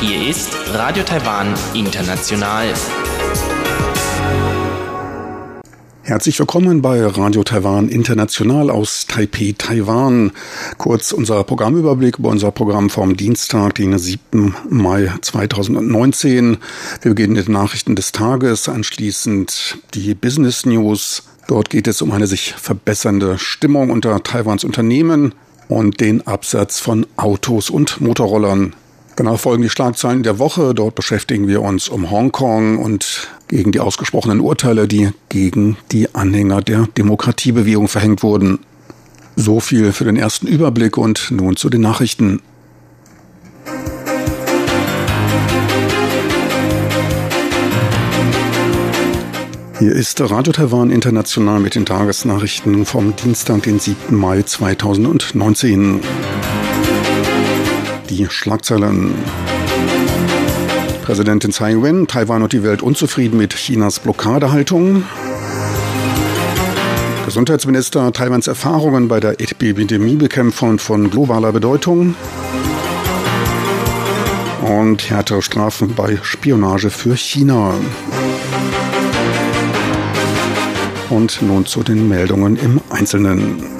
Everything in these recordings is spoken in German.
Hier ist Radio Taiwan International. Herzlich willkommen bei Radio Taiwan International aus Taipei, Taiwan. Kurz unser Programmüberblick über unser Programm vom Dienstag, den 7. Mai 2019. Wir beginnen mit den Nachrichten des Tages, anschließend die Business News. Dort geht es um eine sich verbessernde Stimmung unter Taiwans Unternehmen und den Absatz von Autos und Motorrollern. Danach folgen die Schlagzeilen der Woche. Dort beschäftigen wir uns um Hongkong und gegen die ausgesprochenen Urteile, die gegen die Anhänger der Demokratiebewegung verhängt wurden. So viel für den ersten Überblick und nun zu den Nachrichten. Hier ist Radio Taiwan International mit den Tagesnachrichten vom Dienstag, den 7. Mai 2019. Die Schlagzeilen. Präsidentin Tsai Ing-wen, Taiwan und die Welt unzufrieden mit Chinas Blockadehaltung. Gesundheitsminister Taiwans Erfahrungen bei der Epidemiebekämpfung von globaler Bedeutung. Und härtere Strafen bei Spionage für China. Und nun zu den Meldungen im Einzelnen.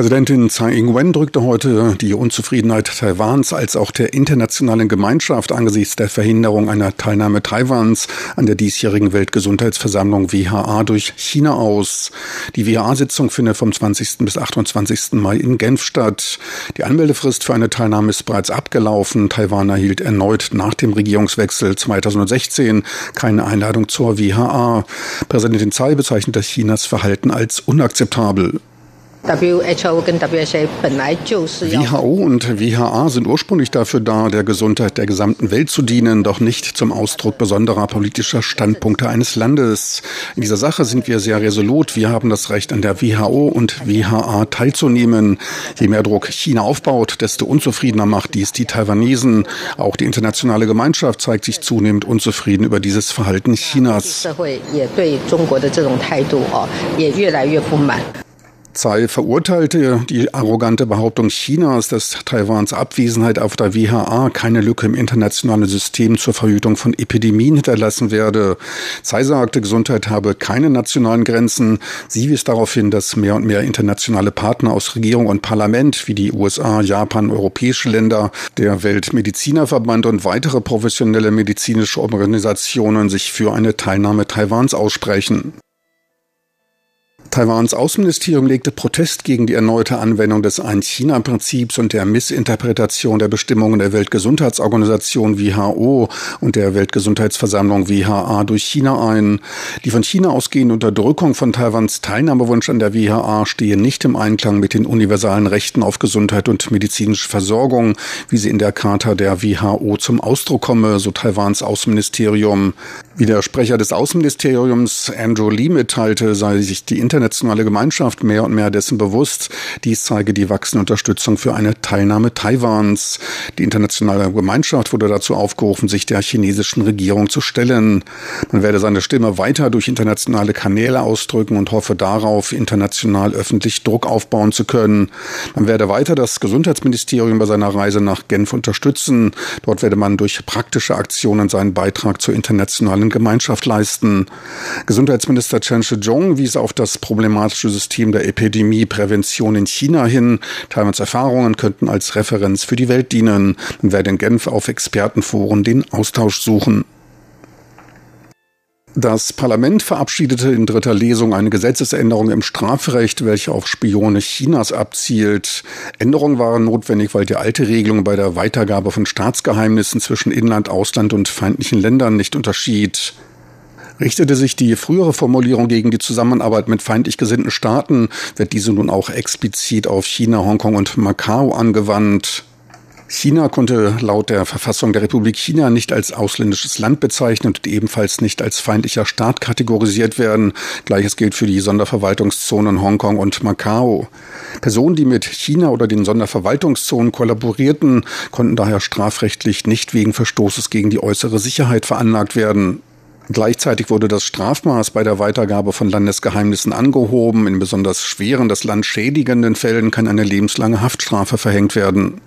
Präsidentin Tsai Ing-wen drückte heute die Unzufriedenheit Taiwans als auch der internationalen Gemeinschaft angesichts der Verhinderung einer Teilnahme Taiwans an der diesjährigen Weltgesundheitsversammlung WHA durch China aus. Die WHA-Sitzung findet vom 20. bis 28. Mai in Genf statt. Die Anmeldefrist für eine Teilnahme ist bereits abgelaufen. Taiwan erhielt erneut nach dem Regierungswechsel 2016 keine Einladung zur WHA. Präsidentin Tsai bezeichnete Chinas Verhalten als unakzeptabel. WHO und WHA sind ursprünglich dafür da, der Gesundheit der gesamten Welt zu dienen, doch nicht zum Ausdruck besonderer politischer Standpunkte eines Landes. In dieser Sache sind wir sehr resolut. Wir haben das Recht, an der WHO und WHA teilzunehmen. Je mehr Druck China aufbaut, desto unzufriedener macht dies die Taiwanesen. Auch die internationale Gemeinschaft zeigt sich zunehmend unzufrieden über dieses Verhalten Chinas. Tsai verurteilte die arrogante Behauptung Chinas, dass Taiwans Abwesenheit auf der WHA keine Lücke im internationalen System zur Verhütung von Epidemien hinterlassen werde. Tsai sagte, Gesundheit habe keine nationalen Grenzen. Sie wies darauf hin, dass mehr und mehr internationale Partner aus Regierung und Parlament wie die USA, Japan, europäische Länder, der Weltmedizinerverband und weitere professionelle medizinische Organisationen sich für eine Teilnahme Taiwans aussprechen. Taiwans Außenministerium legte Protest gegen die erneute Anwendung des Ein-China-Prinzips und der Missinterpretation der Bestimmungen der Weltgesundheitsorganisation WHO und der Weltgesundheitsversammlung WHA durch China ein. Die von China ausgehende Unterdrückung von Taiwans Teilnahmewunsch an der WHA stehe nicht im Einklang mit den universalen Rechten auf Gesundheit und medizinische Versorgung, wie sie in der Charta der WHO zum Ausdruck komme, so Taiwans Außenministerium. Wie der Sprecher des Außenministeriums Andrew Lee mitteilte, sei sich die internationale Gemeinschaft mehr und mehr dessen bewusst. Dies zeige die wachsende Unterstützung für eine Teilnahme Taiwans. Die internationale Gemeinschaft wurde dazu aufgerufen, sich der chinesischen Regierung zu stellen. Man werde seine Stimme weiter durch internationale Kanäle ausdrücken und hoffe darauf, international öffentlich Druck aufbauen zu können. Man werde weiter das Gesundheitsministerium bei seiner Reise nach Genf unterstützen. Dort werde man durch praktische Aktionen seinen Beitrag zur internationalen Gemeinschaft leisten. Gesundheitsminister Chen Shih-chung wies auf das problematische System der Epidemieprävention in China hin. Taiwans Erfahrungen könnten als Referenz für die Welt dienen. Man werde in Genf auf Expertenforen den Austausch suchen. Das Parlament verabschiedete in dritter Lesung eine Gesetzesänderung im Strafrecht, welche auf Spione Chinas abzielt. Änderungen waren notwendig, weil die alte Regelung bei der Weitergabe von Staatsgeheimnissen zwischen Inland, Ausland und feindlichen Ländern nicht unterschied. Richtete sich die frühere Formulierung gegen die Zusammenarbeit mit feindlich gesinnten Staaten, wird diese nun auch explizit auf China, Hongkong und Macau angewandt. China konnte laut der Verfassung der Republik China nicht als ausländisches Land bezeichnet und ebenfalls nicht als feindlicher Staat kategorisiert werden. Gleiches gilt für die Sonderverwaltungszonen Hongkong und Macau. Personen, die mit China oder den Sonderverwaltungszonen kollaborierten, konnten daher strafrechtlich nicht wegen Verstoßes gegen die äußere Sicherheit veranlagt werden. Gleichzeitig wurde das Strafmaß bei der Weitergabe von Landesgeheimnissen angehoben. In besonders schweren, das Land schädigenden Fällen kann eine lebenslange Haftstrafe verhängt werden.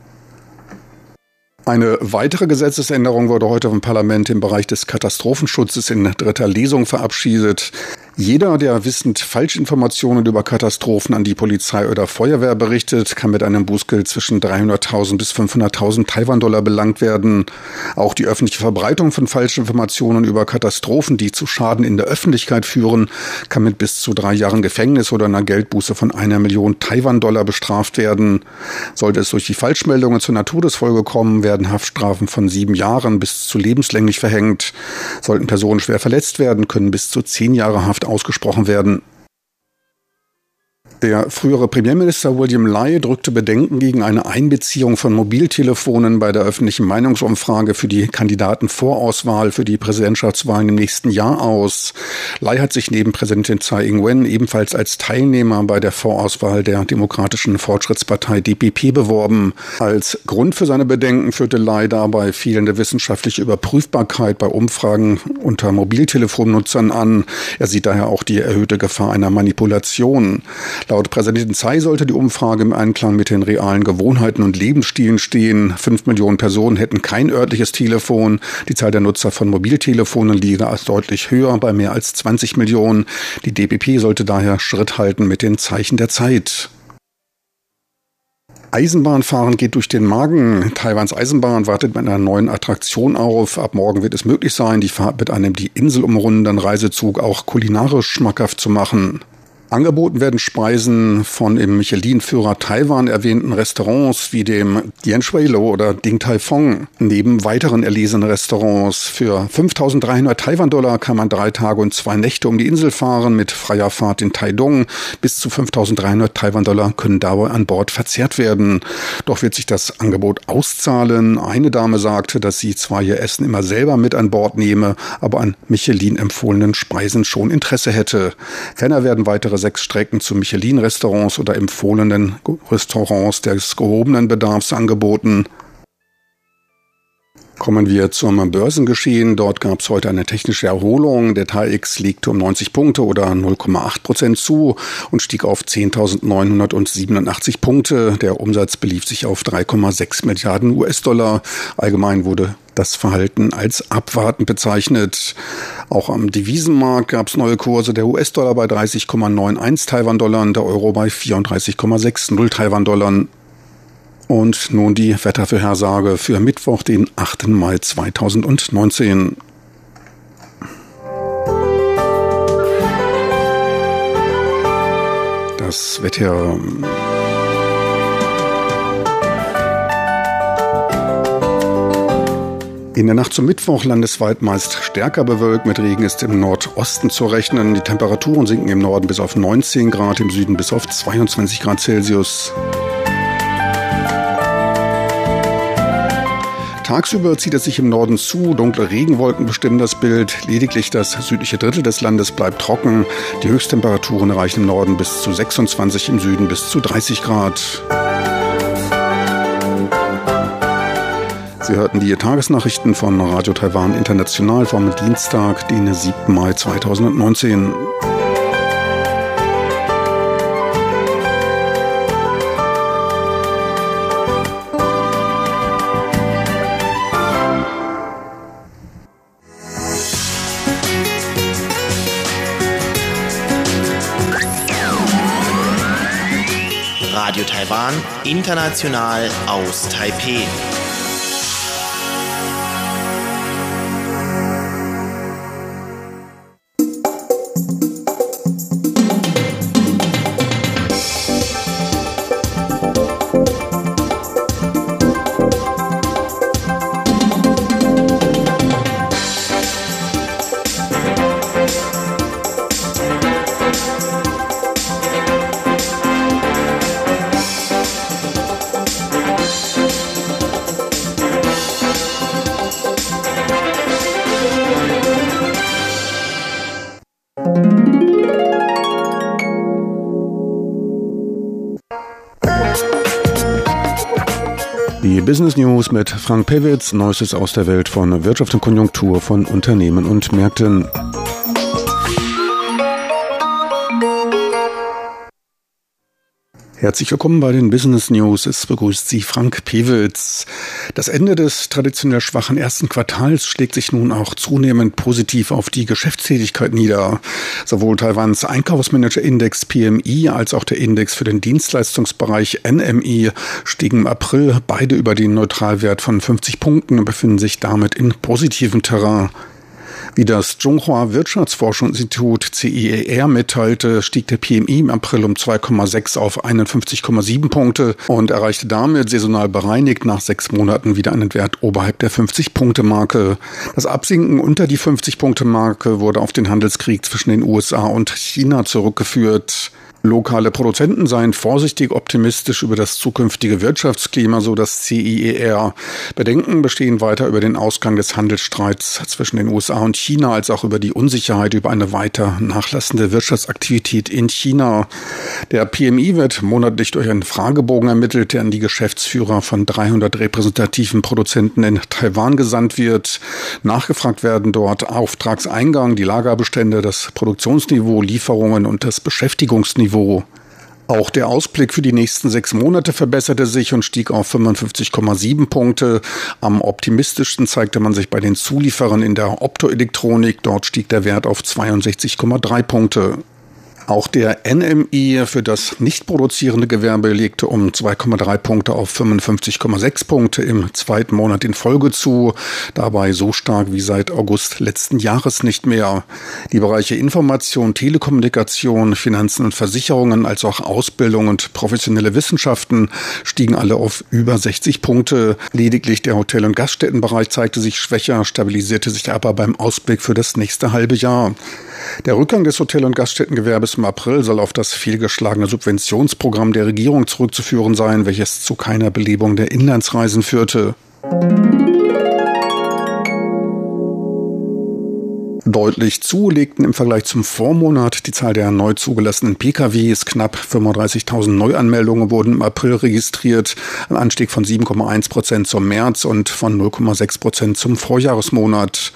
Eine weitere Gesetzesänderung wurde heute vom Parlament im Bereich des Katastrophenschutzes in dritter Lesung verabschiedet. Jeder, der wissend Falschinformationen über Katastrophen an die Polizei oder Feuerwehr berichtet, kann mit einem Bußgeld zwischen 300.000 bis 500.000 Taiwan-Dollar belangt werden. Auch die öffentliche Verbreitung von Falschinformationen über Katastrophen, die zu Schaden in der Öffentlichkeit führen, kann mit bis zu drei Jahren Gefängnis oder einer Geldbuße von einer Million Taiwan-Dollar bestraft werden. Sollte es durch die Falschmeldungen zur Naturtodesfolge kommen, werden Haftstrafen von sieben Jahren bis zu lebenslänglich verhängt. Sollten Personen schwer verletzt werden, können bis zu zehn Jahre Haft ausgesprochen werden. Der frühere Premierminister William Lai drückte Bedenken gegen eine Einbeziehung von Mobiltelefonen bei der öffentlichen Meinungsumfrage für die Kandidatenvorauswahl für die Präsidentschaftswahlen im nächsten Jahr aus. Lai hat sich neben Präsidentin Tsai Ing-wen ebenfalls als Teilnehmer bei der Vorauswahl der Demokratischen Fortschrittspartei DPP beworben. Als Grund für seine Bedenken führte Lai dabei fehlende wissenschaftliche Überprüfbarkeit bei Umfragen unter Mobiltelefonnutzern an. Er sieht daher auch die erhöhte Gefahr einer Manipulation. Laut Präsidentin Tsai sollte die Umfrage im Einklang mit den realen Gewohnheiten und Lebensstilen stehen. Fünf Millionen Personen hätten kein örtliches Telefon. Die Zahl der Nutzer von Mobiltelefonen liege als deutlich höher, bei mehr als 20 Millionen. Die DPP sollte daher Schritt halten mit den Zeichen der Zeit. Eisenbahnfahren geht durch den Magen. Taiwans Eisenbahn wartet mit einer neuen Attraktion auf. Ab morgen wird es möglich sein, die Fahrt mit einem die Insel umrundenden Reisezug auch kulinarisch schmackhaft zu machen. Angeboten werden Speisen von im Michelin-Führer Taiwan erwähnten Restaurants wie dem Dian Shui Lo oder Ding Tai Fong, neben weiteren erlesenen Restaurants. Für 5300 Taiwan-Dollar kann man drei Tage und zwei Nächte um die Insel fahren mit freier Fahrt in Taidong. Bis zu 5300 Taiwan-Dollar können dabei an Bord verzehrt werden. Doch wird sich das Angebot auszahlen. Eine Dame sagte, dass sie zwar ihr Essen immer selber mit an Bord nehme, aber an Michelin empfohlenen Speisen schon Interesse hätte. Ferner werden weitere sechs Strecken zu Michelin-Restaurants oder empfohlenen Restaurants des gehobenen Bedarfs angeboten. Kommen wir zum Börsengeschehen. Dort gab es heute eine technische Erholung. Der TAIX legte um 90 Punkte oder 0,8 Prozent zu und stieg auf 10.987 Punkte. Der Umsatz belief sich auf 3,6 Milliarden US-Dollar. Allgemein wurde das Verhalten als abwartend bezeichnet. Auch am Devisenmarkt gab es neue Kurse. Der US-Dollar bei 30,91 Taiwan-Dollar, der Euro bei 34,60 Taiwan-Dollar. Und nun die Wettervorhersage für Mittwoch, den 8. Mai 2019. Das Wetter In der Nacht zum Mittwoch landesweit meist stärker bewölkt. Mit Regen ist im Nordosten zu rechnen. Die Temperaturen sinken im Norden bis auf 19 Grad, im Süden bis auf 22 Grad Celsius. Tagsüber zieht es sich im Norden zu, dunkle Regenwolken bestimmen das Bild. Lediglich das südliche Drittel des Landes bleibt trocken. Die Höchsttemperaturen erreichen im Norden bis zu 26, im Süden bis zu 30 Grad. Sie hörten die Tagesnachrichten von Radio Taiwan International vom Dienstag, den 7. Mai 2019. Taiwan, international aus Taipeh. Business News mit Frank Pewitz, Neuestes aus der Welt von Wirtschaft und Konjunktur von Unternehmen und Märkten. Herzlich willkommen bei den Business News. Es begrüßt Sie Frank Pewitz. Das Ende des traditionell schwachen ersten Quartals schlägt sich nun auch zunehmend positiv auf die Geschäftstätigkeit nieder. Sowohl Taiwans Einkaufsmanager-Index PMI als auch der Index für den Dienstleistungsbereich NMI stiegen im April beide über den Neutralwert von 50 Punkten und befinden sich damit in positivem Terrain. Wie das Zhonghua Wirtschaftsforschungsinstitut CIER mitteilte, stieg der PMI im April um 2,6 auf 51,7 Punkte und erreichte damit saisonal bereinigt nach sechs Monaten wieder einen Wert oberhalb der 50-Punkte-Marke. Das Absinken unter die 50-Punkte-Marke wurde auf den Handelskrieg zwischen den USA und China zurückgeführt. Lokale Produzenten seien vorsichtig optimistisch über das zukünftige Wirtschaftsklima, so das CIER. Bedenken bestehen weiter über den Ausgang des Handelsstreits zwischen den USA und China, als auch über die Unsicherheit über eine weiter nachlassende Wirtschaftsaktivität in China. Der PMI wird monatlich durch einen Fragebogen ermittelt, der an die Geschäftsführer von 300 repräsentativen Produzenten in Taiwan gesandt wird. Nachgefragt werden dort Auftragseingang, die Lagerbestände, das Produktionsniveau, Lieferungen und das Beschäftigungsniveau Niveau. Auch der Ausblick für die nächsten sechs Monate verbesserte sich und stieg auf 55,7 Punkte. Am optimistischsten zeigte man sich bei den Zulieferern in der Optoelektronik. Dort stieg der Wert auf 62,3 Punkte. Auch der NMI für das nicht produzierende Gewerbe legte um 2,3 Punkte auf 55,6 Punkte im zweiten Monat in Folge zu, dabei so stark wie seit August letzten Jahres nicht mehr. Die Bereiche Information, Telekommunikation, Finanzen und Versicherungen als auch Ausbildung und professionelle Wissenschaften stiegen alle auf über 60 Punkte. Lediglich der Hotel- und Gaststättenbereich zeigte sich schwächer, stabilisierte sich aber beim Ausblick für das nächste halbe Jahr. Der Rückgang des Hotel- und Gaststättengewerbes im April soll auf das fehlgeschlagene Subventionsprogramm der Regierung zurückzuführen sein, welches zu keiner Belebung der Inlandsreisen führte. Deutlich zulegten im Vergleich zum Vormonat die Zahl der neu zugelassenen PKWs. Knapp 35.000 Neuanmeldungen wurden im April registriert, ein Anstieg von 7,1 Prozent zum März und von 0,6 Prozent zum Vorjahresmonat.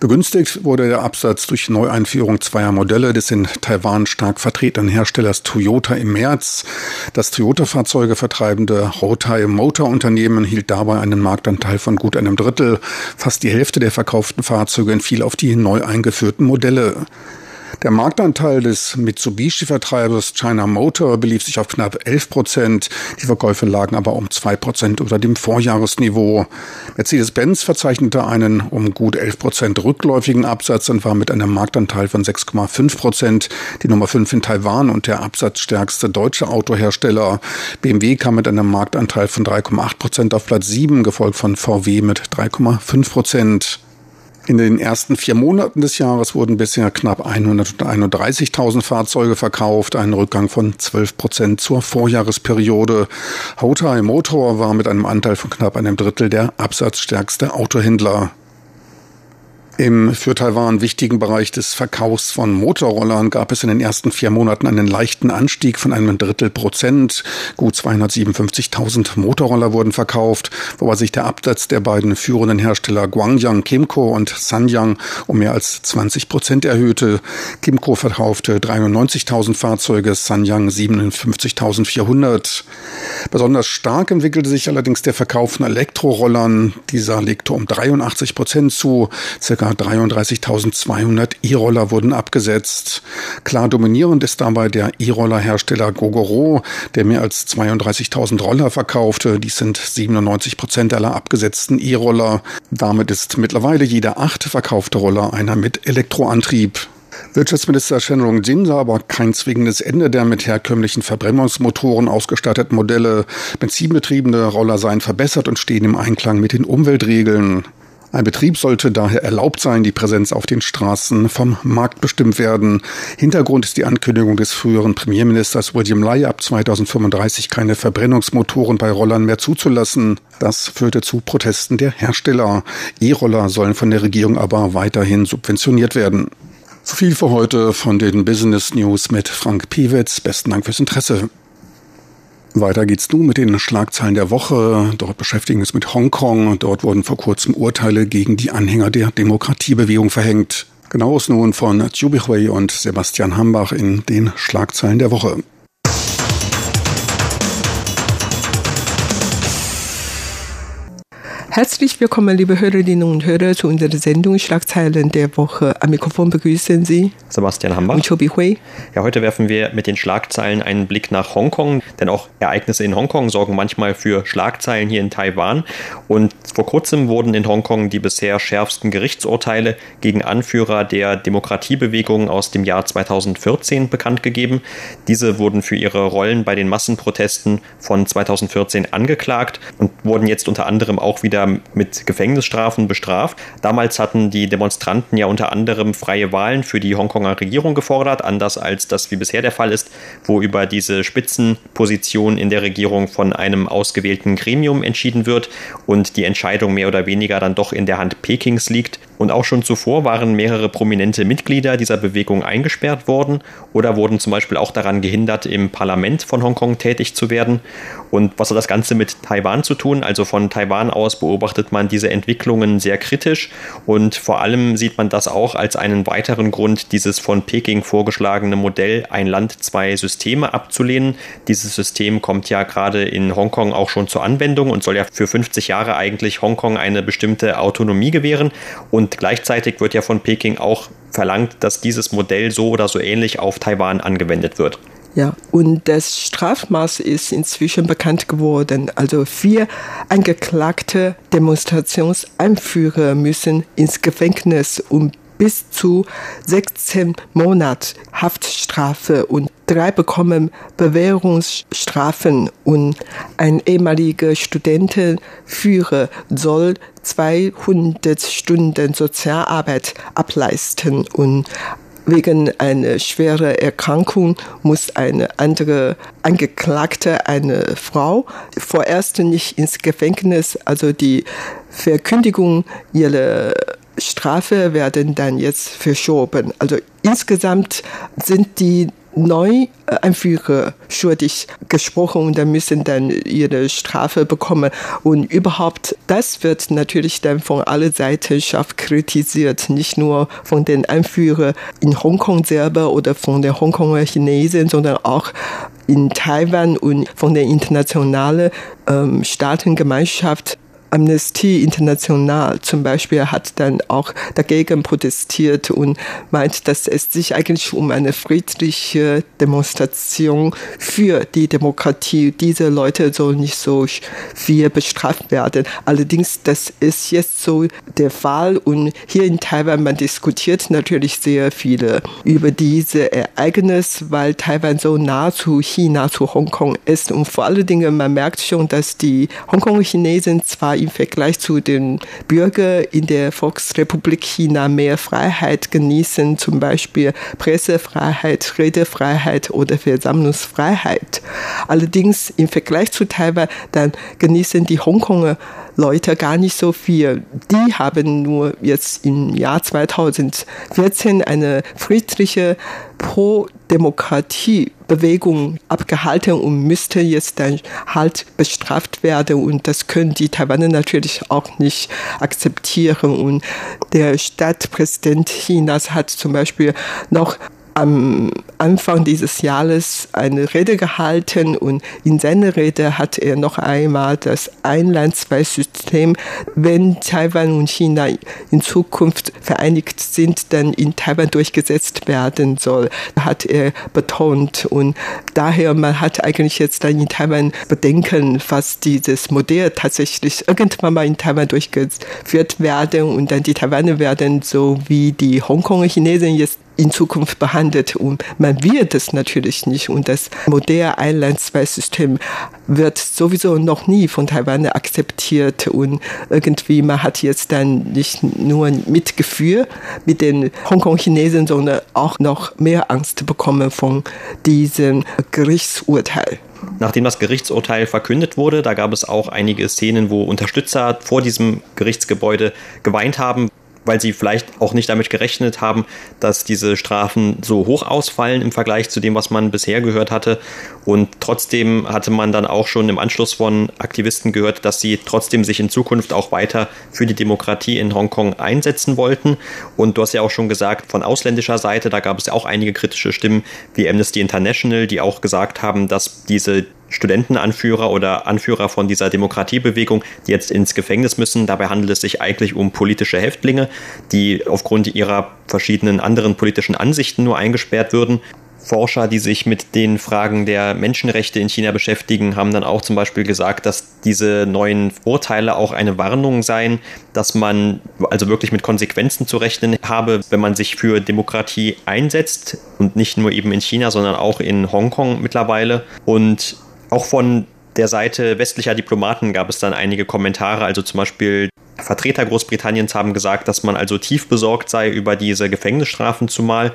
Begünstigt wurde der Absatz durch Neueinführung zweier Modelle des in Taiwan stark vertretenen Herstellers Toyota im März. Das Toyota-Fahrzeuge vertreibende Hotai Motor Unternehmen hielt dabei einen Marktanteil von gut einem Drittel. Fast die Hälfte der verkauften Fahrzeuge entfiel auf die neu eingeführten Modelle. Der Marktanteil des Mitsubishi-Vertreibers China Motor belief sich auf knapp 11 Prozent. Die Verkäufe lagen aber um zwei Prozent unter dem Vorjahresniveau. Mercedes-Benz verzeichnete einen um gut 11 Prozent rückläufigen Absatz und war mit einem Marktanteil von 6,5 Prozent die Nummer 5 in Taiwan und der absatzstärkste deutsche Autohersteller. BMW kam mit einem Marktanteil von 3,8 Prozent auf Platz 7, gefolgt von VW mit 3,5 Prozent. In den ersten vier Monaten des Jahres wurden bisher knapp 131.000 Fahrzeuge verkauft, ein Rückgang von 12 Prozent zur Vorjahresperiode. Houtai Motor war mit einem Anteil von knapp einem Drittel der absatzstärkste Autohändler. Im für Taiwan wichtigen Bereich des Verkaufs von Motorrollern gab es in den ersten vier Monaten einen leichten Anstieg von einem Drittel Prozent. Gut 257.000 Motorroller wurden verkauft, wobei sich der Absatz der beiden führenden Hersteller Guangyang Kimco und Sanyang um mehr als 20 Prozent erhöhte. Kimco verkaufte 93.000 Fahrzeuge, Sanyang 57.400. Besonders stark entwickelte sich allerdings der Verkauf von Elektrorollern. Dieser legte um 83 Prozent zu. Circa 33.200 E-Roller wurden abgesetzt. Klar dominierend ist dabei der E-Roller-Hersteller Gogoro, der mehr als 32.000 Roller verkaufte. Dies sind 97 Prozent aller abgesetzten E-Roller. Damit ist mittlerweile jeder achte verkaufte Roller einer mit Elektroantrieb. Wirtschaftsminister Shenrong Jin sah aber kein zwingendes Ende der mit herkömmlichen Verbrennungsmotoren ausgestatteten Modelle. Benzinbetriebene Roller seien verbessert und stehen im Einklang mit den Umweltregeln. Ein Betrieb sollte daher erlaubt sein, die Präsenz auf den Straßen vom Markt bestimmt werden. Hintergrund ist die Ankündigung des früheren Premierministers William Lai ab 2035 keine Verbrennungsmotoren bei Rollern mehr zuzulassen. Das führte zu Protesten der Hersteller. E-Roller sollen von der Regierung aber weiterhin subventioniert werden. So viel für heute von den Business News mit Frank Piewitz. Besten Dank fürs Interesse. Weiter geht's nun mit den Schlagzeilen der Woche. Dort beschäftigen wir uns mit Hongkong. Dort wurden vor kurzem Urteile gegen die Anhänger der Demokratiebewegung verhängt. Genaues nun von Zhubihui und Sebastian Hambach in den Schlagzeilen der Woche. Herzlich willkommen, liebe Hörerinnen und Hörer, zu unserer Sendung Schlagzeilen der Woche. Am Mikrofon begrüßen Sie Sebastian Hambach und Chobi Hui. Ja, heute werfen wir mit den Schlagzeilen einen Blick nach Hongkong, denn auch Ereignisse in Hongkong sorgen manchmal für Schlagzeilen hier in Taiwan. Und vor kurzem wurden in Hongkong die bisher schärfsten Gerichtsurteile gegen Anführer der Demokratiebewegung aus dem Jahr 2014 bekannt gegeben. Diese wurden für ihre Rollen bei den Massenprotesten von 2014 angeklagt und wurden jetzt unter anderem auch wieder mit Gefängnisstrafen bestraft. Damals hatten die Demonstranten ja unter anderem freie Wahlen für die Hongkonger Regierung gefordert, anders als das wie bisher der Fall ist, wo über diese Spitzenposition in der Regierung von einem ausgewählten Gremium entschieden wird und die Entscheidung mehr oder weniger dann doch in der Hand Pekings liegt. Und auch schon zuvor waren mehrere prominente Mitglieder dieser Bewegung eingesperrt worden oder wurden zum Beispiel auch daran gehindert, im Parlament von Hongkong tätig zu werden. Und was hat das Ganze mit Taiwan zu tun? Also von Taiwan aus beobachtet man diese Entwicklungen sehr kritisch und vor allem sieht man das auch als einen weiteren Grund, dieses von Peking vorgeschlagene Modell ein Land, zwei Systeme abzulehnen. Dieses System kommt ja gerade in Hongkong auch schon zur Anwendung und soll ja für 50 Jahre eigentlich Hongkong eine bestimmte Autonomie gewähren. Und gleichzeitig wird ja von Peking auch verlangt, dass dieses Modell so oder so ähnlich auf Taiwan angewendet wird. Ja, und das Strafmaß ist inzwischen bekannt geworden. Also vier angeklagte Demonstrationsanführer müssen ins Gefängnis um bis zu 16 Monat Haftstrafe und drei bekommen Bewährungsstrafen und ein ehemaliger Studentenführer soll 200 Stunden Sozialarbeit ableisten und wegen einer schweren Erkrankung muss eine andere Angeklagte, eine Frau, vorerst nicht ins Gefängnis. Also die Verkündigung ihrer Strafe werden dann jetzt verschoben. Also insgesamt sind die neun Anführer schuldig gesprochen und dann müssen dann ihre Strafe bekommen. Und überhaupt, das wird natürlich dann von aller Seiten scharf kritisiert, nicht nur von den Anführern in Hongkong selber oder von den Hongkonger Chinesen, sondern auch in Taiwan und von der internationalen ähm, Staatengemeinschaft Amnesty International zum Beispiel hat dann auch dagegen protestiert und meint, dass es sich eigentlich um eine friedliche Demonstration für die Demokratie. Diese Leute sollen nicht so viel bestraft werden. Allerdings, das ist jetzt so der Fall und hier in Taiwan, man diskutiert natürlich sehr viele über diese Ereignis, weil Taiwan so nah zu China, zu Hongkong ist und vor allen Dingen, man merkt schon, dass die Hongkong-Chinesen zwar im Vergleich zu den Bürgern in der Volksrepublik China mehr Freiheit genießen, zum Beispiel Pressefreiheit, Redefreiheit oder Versammlungsfreiheit. Allerdings im Vergleich zu Taiwan, dann genießen die Hongkonger Leute gar nicht so viel. Die haben nur jetzt im Jahr 2014 eine friedliche Pro-Demokratie-Bewegung abgehalten und müsste jetzt dann halt bestraft werden. Und das können die Taiwaner natürlich auch nicht akzeptieren. Und der Stadtpräsident Chinas hat zum Beispiel noch am Anfang dieses Jahres eine Rede gehalten und in seiner Rede hat er noch einmal das Einland-Zwei-System, wenn Taiwan und China in Zukunft vereinigt sind, dann in Taiwan durchgesetzt werden soll, hat er betont. Und daher, man hat eigentlich jetzt dann in Taiwan Bedenken, was dieses Modell tatsächlich irgendwann mal in Taiwan durchgeführt werden und dann die Taiwaner werden so wie die Hongkonger Chinesen jetzt in Zukunft behandelt. Und man wird es natürlich nicht. Und das moderne Einland-Zwei-System wird sowieso noch nie von Taiwan akzeptiert. Und irgendwie, man hat jetzt dann nicht nur Mitgefühl mit den Hongkong-Chinesen, sondern auch noch mehr Angst bekommen von diesem Gerichtsurteil. Nachdem das Gerichtsurteil verkündet wurde, da gab es auch einige Szenen, wo Unterstützer vor diesem Gerichtsgebäude geweint haben, weil sie vielleicht auch nicht damit gerechnet haben, dass diese Strafen so hoch ausfallen im Vergleich zu dem, was man bisher gehört hatte. Und trotzdem hatte man dann auch schon im Anschluss von Aktivisten gehört, dass sie trotzdem sich in Zukunft auch weiter für die Demokratie in Hongkong einsetzen wollten. Und du hast ja auch schon gesagt, von ausländischer Seite, da gab es ja auch einige kritische Stimmen wie Amnesty International, die auch gesagt haben, dass diese Studentenanführer oder Anführer von dieser Demokratiebewegung, die jetzt ins Gefängnis müssen. Dabei handelt es sich eigentlich um politische Häftlinge, die aufgrund ihrer verschiedenen anderen politischen Ansichten nur eingesperrt würden. Forscher, die sich mit den Fragen der Menschenrechte in China beschäftigen, haben dann auch zum Beispiel gesagt, dass diese neuen Urteile auch eine Warnung seien, dass man also wirklich mit Konsequenzen zu rechnen habe, wenn man sich für Demokratie einsetzt und nicht nur eben in China, sondern auch in Hongkong mittlerweile. Und auch von der Seite westlicher Diplomaten gab es dann einige Kommentare, also zum Beispiel Vertreter Großbritanniens haben gesagt, dass man also tief besorgt sei über diese Gefängnisstrafen zumal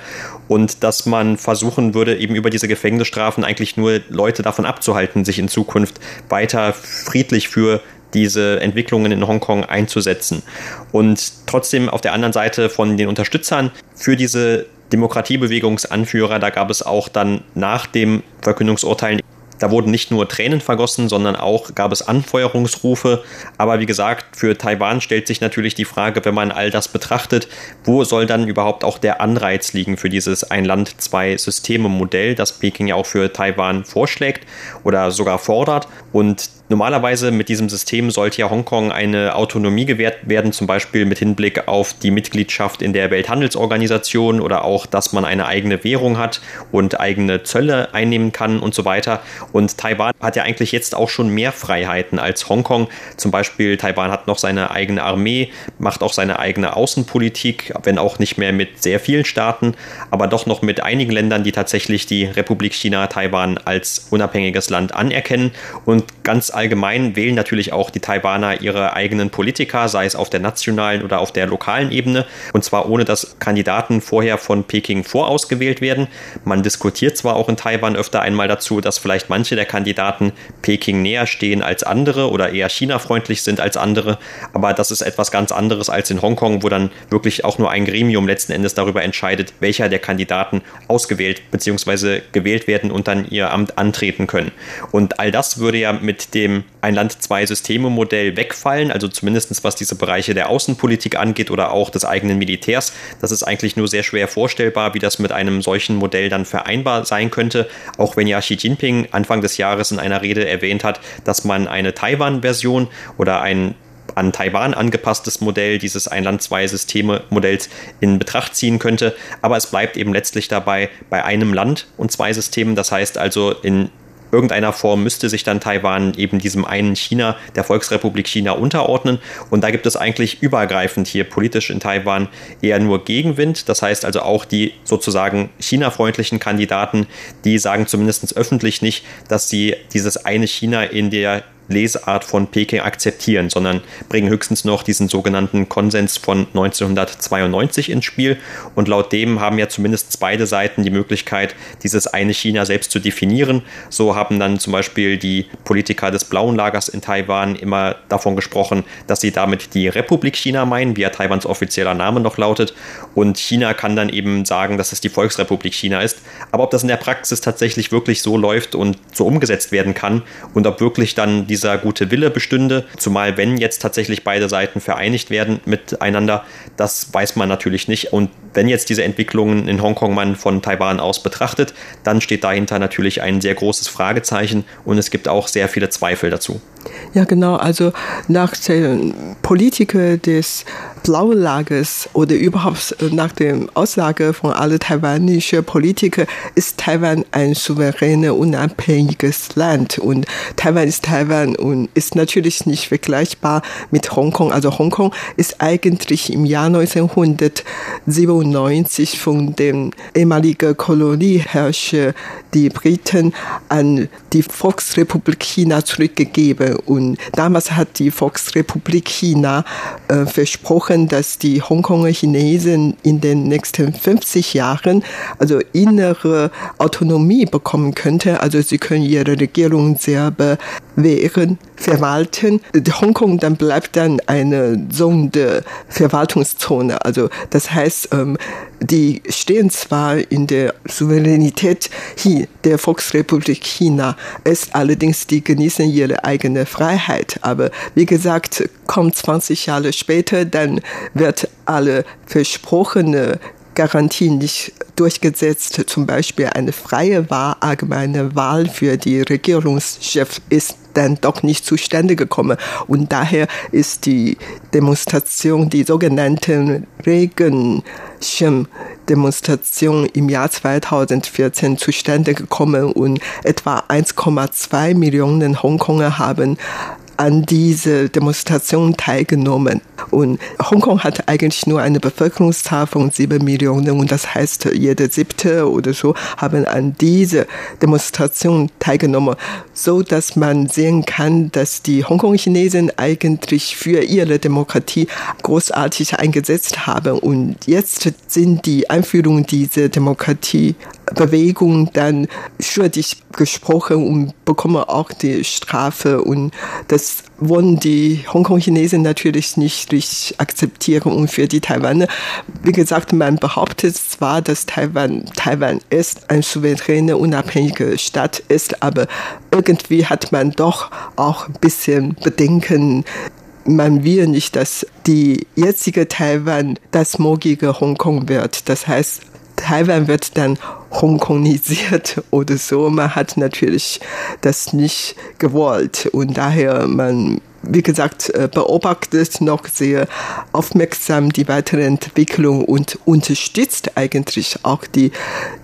und dass man versuchen würde, eben über diese Gefängnisstrafen eigentlich nur Leute davon abzuhalten, sich in Zukunft weiter friedlich für diese Entwicklungen in Hongkong einzusetzen. Und trotzdem auf der anderen Seite von den Unterstützern für diese Demokratiebewegungsanführer, da gab es auch dann nach dem Verkündungsurteil da wurden nicht nur Tränen vergossen, sondern auch gab es Anfeuerungsrufe. Aber wie gesagt, für Taiwan stellt sich natürlich die Frage, wenn man all das betrachtet, wo soll dann überhaupt auch der Anreiz liegen für dieses Ein Land, zwei Systeme Modell, das Peking ja auch für Taiwan vorschlägt oder sogar fordert. Und Normalerweise mit diesem System sollte ja Hongkong eine Autonomie gewährt werden, zum Beispiel mit Hinblick auf die Mitgliedschaft in der Welthandelsorganisation oder auch, dass man eine eigene Währung hat und eigene Zölle einnehmen kann und so weiter. Und Taiwan hat ja eigentlich jetzt auch schon mehr Freiheiten als Hongkong. Zum Beispiel Taiwan hat noch seine eigene Armee, macht auch seine eigene Außenpolitik, wenn auch nicht mehr mit sehr vielen Staaten, aber doch noch mit einigen Ländern, die tatsächlich die Republik China Taiwan als unabhängiges Land anerkennen und ganz allgemein wählen natürlich auch die Taiwaner ihre eigenen Politiker, sei es auf der nationalen oder auf der lokalen Ebene, und zwar ohne dass Kandidaten vorher von Peking vorausgewählt werden. Man diskutiert zwar auch in Taiwan öfter einmal dazu, dass vielleicht manche der Kandidaten Peking näher stehen als andere oder eher China-freundlich sind als andere, aber das ist etwas ganz anderes als in Hongkong, wo dann wirklich auch nur ein Gremium letzten Endes darüber entscheidet, welcher der Kandidaten ausgewählt bzw. gewählt werden und dann ihr Amt antreten können. Und all das würde ja mit dem dem ein Land, zwei Systeme Modell wegfallen, also zumindest was diese Bereiche der Außenpolitik angeht oder auch des eigenen Militärs. Das ist eigentlich nur sehr schwer vorstellbar, wie das mit einem solchen Modell dann vereinbar sein könnte, auch wenn ja Xi Jinping Anfang des Jahres in einer Rede erwähnt hat, dass man eine Taiwan-Version oder ein an Taiwan angepasstes Modell dieses Ein-Land-Zwei-Systeme-Modells in Betracht ziehen könnte. Aber es bleibt eben letztlich dabei bei einem Land und zwei Systemen. Das heißt also, in irgendeiner Form müsste sich dann Taiwan eben diesem einen China, der Volksrepublik China, unterordnen. Und da gibt es eigentlich übergreifend hier politisch in Taiwan eher nur Gegenwind. Das heißt also auch die sozusagen China-freundlichen Kandidaten, die sagen zumindest öffentlich nicht, dass sie dieses eine China in der Lesart von Peking akzeptieren, sondern bringen höchstens noch diesen sogenannten Konsens von 1992 ins Spiel. Und laut dem haben ja zumindest beide Seiten die Möglichkeit, dieses eine China selbst zu definieren. So haben dann zum Beispiel die Politiker des Blauen Lagers in Taiwan immer davon gesprochen, dass sie damit die Republik China meinen, wie ja Taiwans offizieller Name noch lautet. Und China kann dann eben sagen, dass es die Volksrepublik China ist. Aber ob das in der Praxis tatsächlich wirklich so läuft und so umgesetzt werden kann und ob wirklich dann die dieser gute Wille bestünde. Zumal wenn jetzt tatsächlich beide Seiten vereinigt werden miteinander, das weiß man natürlich nicht. Und wenn jetzt diese Entwicklungen in Hongkong man von Taiwan aus betrachtet, dann steht dahinter natürlich ein sehr großes Fragezeichen und es gibt auch sehr viele Zweifel dazu. Ja, genau. Also nach den Politikern des blauen Lagers oder überhaupt nach der Aussage von allen taiwanischen Politikern ist Taiwan ein souveränes, unabhängiges Land und Taiwan ist Taiwan und ist natürlich nicht vergleichbar mit Hongkong. Also Hongkong ist eigentlich im Jahr 1997 von dem ehemaligen Kolonieherrscher die Briten an die Volksrepublik China zurückgegeben und damals hat die Volksrepublik China äh, versprochen dass die Hongkonger Chinesen in den nächsten 50 Jahren also innere Autonomie bekommen könnte. Also sie können ihre Regierung selber wären, verwalten. Hongkong dann bleibt dann eine Sonde Verwaltungszone. Also das heißt, ähm, die stehen zwar in der Souveränität der Volksrepublik China, ist allerdings die genießen ihre eigene Freiheit. Aber wie gesagt, kommt 20 Jahre später, dann wird alle versprochene Garantien nicht durchgesetzt. Zum Beispiel eine freie Wahl, allgemeine Wahl für die Regierungschef ist dann doch nicht zustande gekommen. Und daher ist die Demonstration, die sogenannten Regenschirm-Demonstration im Jahr 2014 zustande gekommen und etwa 1,2 Millionen Hongkonger haben an diese Demonstration teilgenommen. Und Hongkong hat eigentlich nur eine Bevölkerungszahl von sieben Millionen und das heißt, jede siebte oder so haben an diese Demonstration teilgenommen, so dass man sehen kann, dass die Hongkong-Chinesen eigentlich für ihre Demokratie großartig eingesetzt haben. Und jetzt sind die Einführung dieser Demokratiebewegung dann schuldig gesprochen und bekommen auch die Strafe und das wollen die Hongkong-Chinesen natürlich nicht akzeptieren und für die Taiwaner, wie gesagt, man behauptet zwar, dass Taiwan, Taiwan ist eine souveräne, unabhängige Stadt ist, aber irgendwie hat man doch auch ein bisschen Bedenken, man will nicht, dass die jetzige Taiwan das morgige Hongkong wird. Das heißt, Taiwan wird dann Hongkongisiert oder so. Man hat natürlich das nicht gewollt und daher man wie gesagt, äh, beobachtet noch sehr aufmerksam die weitere Entwicklung und unterstützt eigentlich auch die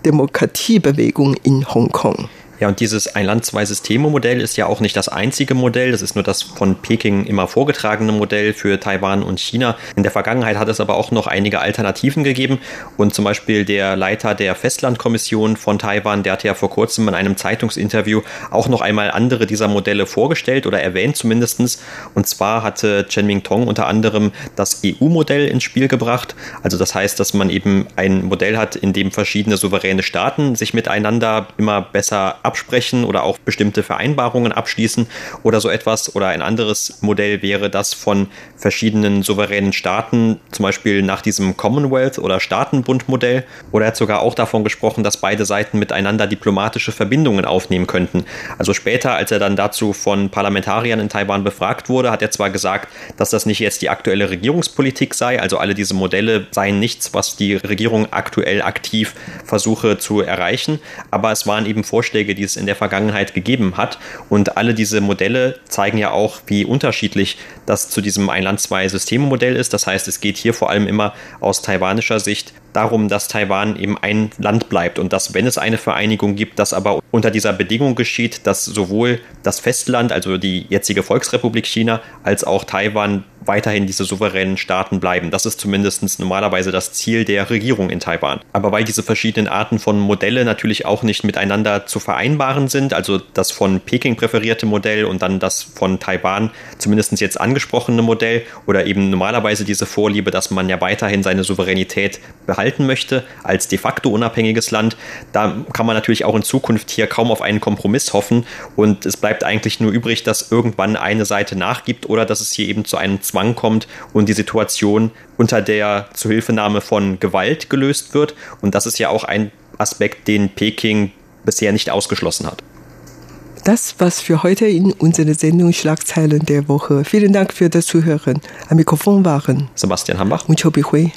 Demokratiebewegung in Hongkong. Ja, und dieses Ein-Land-Zwei-Systeme-Modell ist ja auch nicht das einzige Modell. Das ist nur das von Peking immer vorgetragene Modell für Taiwan und China. In der Vergangenheit hat es aber auch noch einige Alternativen gegeben. Und zum Beispiel der Leiter der Festlandkommission von Taiwan, der hat ja vor kurzem in einem Zeitungsinterview auch noch einmal andere dieser Modelle vorgestellt oder erwähnt zumindestens. Und zwar hatte Chen Ming-Tong unter anderem das EU-Modell ins Spiel gebracht. Also das heißt, dass man eben ein Modell hat, in dem verschiedene souveräne Staaten sich miteinander immer besser absprechen oder auch bestimmte Vereinbarungen abschließen oder so etwas. Oder ein anderes Modell wäre das von verschiedenen souveränen Staaten, zum Beispiel nach diesem Commonwealth- oder Staatenbund-Modell. Oder er hat sogar auch davon gesprochen, dass beide Seiten miteinander diplomatische Verbindungen aufnehmen könnten. Also später, als er dann dazu von Parlamentariern in Taiwan befragt wurde, hat er zwar gesagt, dass das nicht jetzt die aktuelle Regierungspolitik sei, also alle diese Modelle seien nichts, was die Regierung aktuell aktiv versuche zu erreichen, aber es waren eben Vorschläge, die es in der Vergangenheit gegeben hat. Und alle diese Modelle zeigen ja auch, wie unterschiedlich das zu diesem Ein-Land-Zwei-Systeme-Modell ist. Das heißt, es geht hier vor allem immer aus taiwanischer Sicht darum, dass Taiwan eben ein Land bleibt und dass, wenn es eine Vereinigung gibt, das aber unter dieser Bedingung geschieht, dass sowohl das Festland, also die jetzige Volksrepublik China, als auch Taiwan weiterhin diese souveränen Staaten bleiben. Das ist zumindest normalerweise das Ziel der Regierung in Taiwan. Aber weil diese verschiedenen Arten von Modelle natürlich auch nicht miteinander zu vereinbaren sind, also das von Peking präferierte Modell und dann das von Taiwan zumindest jetzt angesprochene Modell oder eben normalerweise diese Vorliebe, dass man ja weiterhin seine Souveränität behalten möchte als de facto unabhängiges Land, da kann man natürlich auch in Zukunft hier kaum auf einen Kompromiss hoffen und es bleibt eigentlich nur übrig, dass irgendwann eine Seite nachgibt oder dass es hier eben zu einem Zwang kommt und die Situation unter der Zuhilfenahme von Gewalt gelöst wird. Und das ist ja auch ein Aspekt, den Peking bisher nicht ausgeschlossen hat. Das was für heute in unserer Sendung Schlagzeilen der Woche. Vielen Dank für das Zuhören. Am Mikrofon waren Sebastian Hambach und Chobi Hui.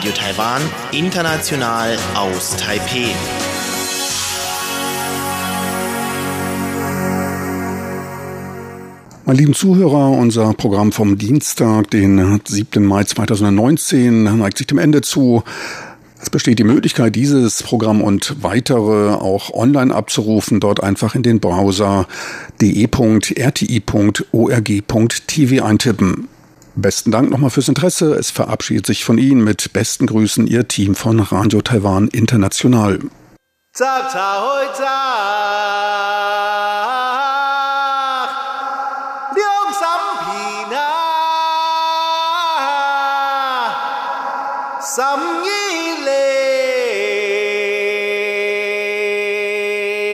Radio Taiwan, international aus Taipeh. Meine lieben Zuhörer, unser Programm vom Dienstag, den 7. Mai 2019, neigt sich dem Ende zu. Es besteht die Möglichkeit, dieses Programm und weitere auch online abzurufen. Dort einfach in den Browser de.rti.org.tv eintippen. Besten Dank nochmal fürs Interesse. Es verabschiedet sich von Ihnen mit besten Grüßen Ihr Team von Radio Taiwan International. Zap, zap, zap.